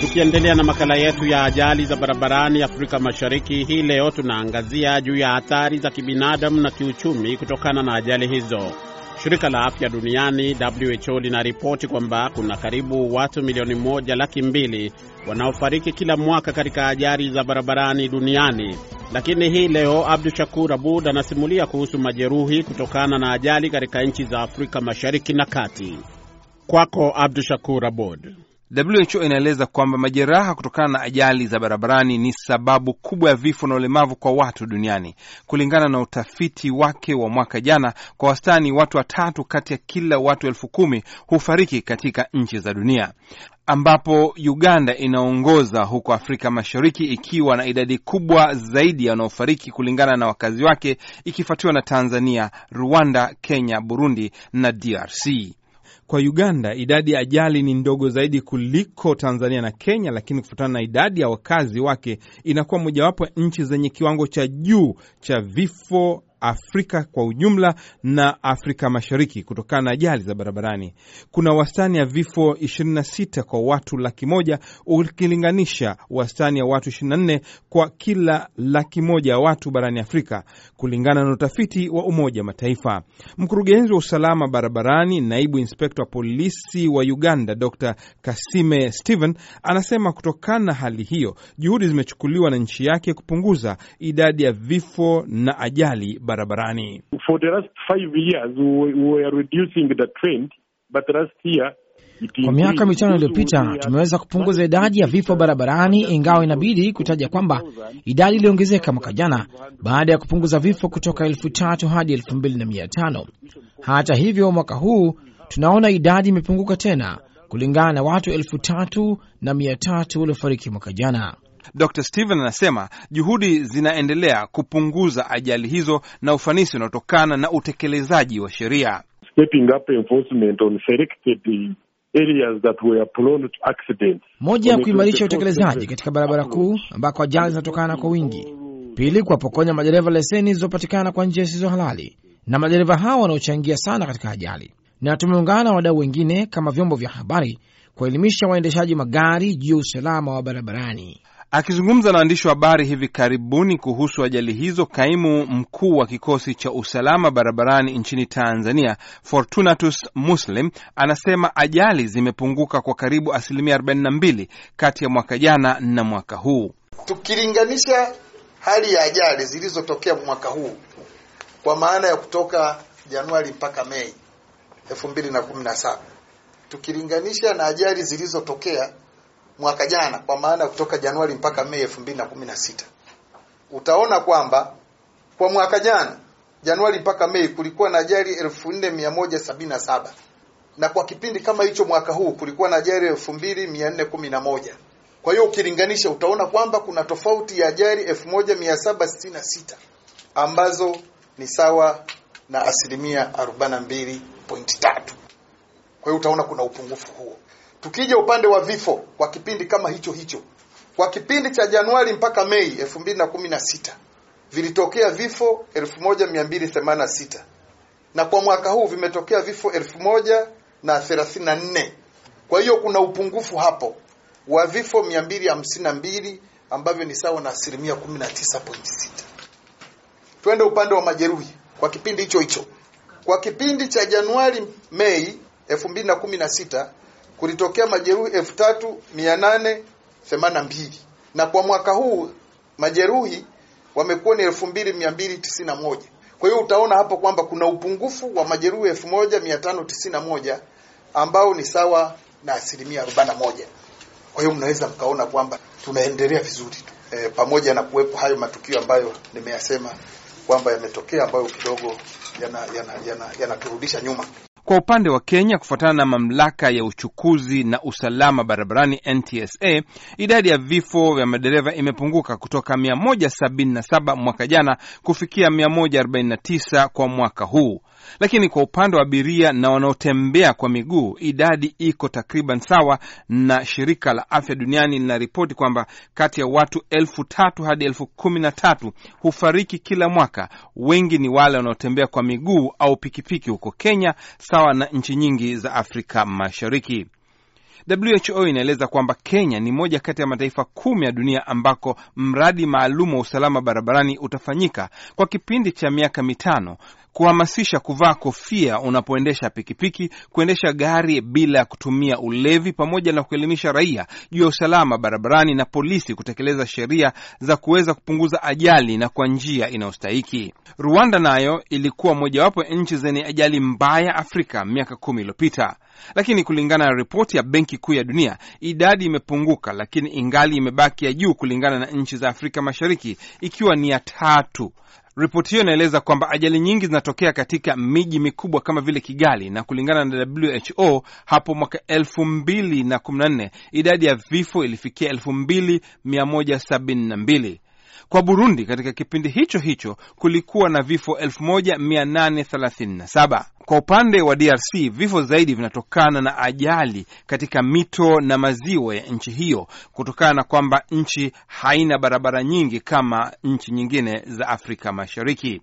Tukiendelea na makala yetu ya ajali za barabarani Afrika Mashariki, hii leo tunaangazia juu ya athari za kibinadamu na kiuchumi kutokana na ajali hizo. Shirika la Afya Duniani WHO linaripoti kwamba kuna karibu watu milioni moja laki mbili wanaofariki kila mwaka katika ajali za barabarani duniani. Lakini hii leo Abdu Shakur Abud anasimulia kuhusu majeruhi kutokana na ajali katika nchi za Afrika Mashariki na Kati. Kwako Abdu Shakur Abud. WHO inaeleza kwamba majeraha kutokana na ajali za barabarani ni sababu kubwa ya vifo na ulemavu kwa watu duniani. Kulingana na utafiti wake wa mwaka jana, kwa wastani watu watatu kati ya kila watu elfu kumi hufariki katika nchi za dunia, ambapo Uganda inaongoza huko Afrika Mashariki ikiwa na idadi kubwa zaidi ya wanaofariki kulingana na wakazi wake, ikifuatiwa na Tanzania, Rwanda, Kenya, Burundi na DRC. Kwa Uganda idadi ya ajali ni ndogo zaidi kuliko Tanzania na Kenya, lakini kufuatana na idadi ya wakazi wake inakuwa mojawapo ya nchi zenye kiwango cha juu cha vifo Afrika kwa ujumla na Afrika Mashariki kutokana na ajali za barabarani. Kuna wastani ya vifo 26 kwa watu laki moja ukilinganisha wastani ya watu 24 kwa kila laki moja ya watu barani Afrika, kulingana na utafiti wa Umoja Mataifa. Mkurugenzi wa usalama barabarani, naibu inspekta wa polisi wa Uganda, Dr Kasime Steven anasema kutokana na hali hiyo, juhudi zimechukuliwa na nchi yake kupunguza idadi ya vifo na ajali barabarani. For the last five years we were reducing the trend but last year kwa miaka mitano iliyopita tumeweza kupunguza idadi ya vifo barabarani, ingawa inabidi kutaja kwamba idadi iliongezeka mwaka jana baada ya kupunguza vifo kutoka elfu tatu hadi elfu mbili na mia tano. Hata hivyo mwaka huu tunaona idadi imepunguka tena kulingana na watu elfu tatu na mia tatu waliofariki mwaka jana. Dr Steven anasema juhudi zinaendelea kupunguza ajali hizo na ufanisi unaotokana na utekelezaji wa sheria. Moja ya kuimarisha utekelezaji katika barabara kuu ambako ajali zinatokana kwa wingi. Pili, kuwapokonya madereva leseni zilizopatikana kwa njia zisizo halali na madereva hao wanaochangia sana katika ajali, na tumeungana na wadau wengine kama vyombo vya habari kuwaelimisha waendeshaji magari juu ya usalama wa barabarani. Akizungumza na waandishi wa habari hivi karibuni kuhusu ajali hizo, kaimu mkuu wa kikosi cha usalama barabarani nchini Tanzania, Fortunatus Muslim, anasema ajali zimepunguka kwa karibu asilimia 42 kati ya mwaka jana na mwaka huu. Tukilinganisha hali ya ajali zilizotokea mwaka huu kwa maana ya kutoka Januari mpaka Mei 2017 tukilinganisha na ajali zilizotokea mwaka jana kwa maana kutoka Januari mpaka Mei 2016 utaona kwamba kwa mwaka jana Januari mpaka Mei kulikuwa na ajali 4177 na kwa kipindi kama hicho mwaka huu kulikuwa na ajali 2411. Kwa hiyo ukilinganisha utaona kwamba kuna tofauti ya ajali 1766 ambazo ni sawa na asilimia 42.3. Kwa hiyo utaona kuna upungufu huo. Tukija upande wa vifo kwa kipindi kama hicho hicho, kwa kipindi cha Januari mpaka Mei 2016 vilitokea vifo 1286 na kwa mwaka huu vimetokea vifo 1034. Kwa hiyo kuna upungufu hapo wa vifo 252 ambavyo ni sawa na asilimia 19.6. Twende upande wa majeruhi kwa kipindi hicho hicho, kwa kipindi cha Januari Mei 2016 kulitokea majeruhi 3882 na kwa mwaka huu majeruhi wamekuwa ni 2291. Kwa hiyo utaona hapo kwamba kuna upungufu wa majeruhi 1591 ambao ni sawa na asilimia 41. Kwa hiyo mnaweza mkaona kwamba tunaendelea vizuri tu e, pamoja na kuwepo hayo matukio ambayo nimeyasema kwamba yametokea ambayo kidogo yanaturudisha yana, yana, yana nyuma. Kwa upande wa Kenya, kufuatana na mamlaka ya uchukuzi na usalama barabarani NTSA, idadi ya vifo vya madereva imepunguka kutoka 177 mwaka jana kufikia 149 kwa mwaka huu. Lakini kwa upande wa abiria na wanaotembea kwa miguu idadi iko takriban sawa, na shirika la afya duniani linaripoti kwamba kati ya watu elfu tatu hadi elfu kumi na tatu hufariki kila mwaka. Wengi ni wale wanaotembea kwa miguu au pikipiki huko Kenya, sawa na nchi nyingi za Afrika Mashariki. WHO inaeleza kwamba Kenya ni moja kati ya mataifa kumi ya dunia ambako mradi maalum wa usalama barabarani utafanyika kwa kipindi cha miaka mitano kuhamasisha kuvaa kofia unapoendesha pikipiki, kuendesha gari bila ya kutumia ulevi, pamoja na kuelimisha raia juu ya usalama barabarani na polisi kutekeleza sheria za kuweza kupunguza ajali na kwa njia inayostahiki. Rwanda nayo ilikuwa mojawapo ya nchi zenye ajali mbaya Afrika miaka kumi iliyopita, lakini kulingana na ripoti ya Benki Kuu ya Dunia idadi imepunguka, lakini ingali imebaki ya juu kulingana na nchi za Afrika Mashariki, ikiwa ni ya tatu. Ripoti hiyo inaeleza kwamba ajali nyingi zinatokea katika miji mikubwa kama vile Kigali, na kulingana na WHO hapo mwaka elfu mbili na kumi na nne idadi ya vifo ilifikia elfu mbili mia moja sabini na mbili. Kwa Burundi katika kipindi hicho hicho kulikuwa na vifo 1837. Kwa upande wa DRC vifo zaidi vinatokana na ajali katika mito na maziwa ya nchi hiyo kutokana na kwamba nchi haina barabara nyingi kama nchi nyingine za Afrika Mashariki.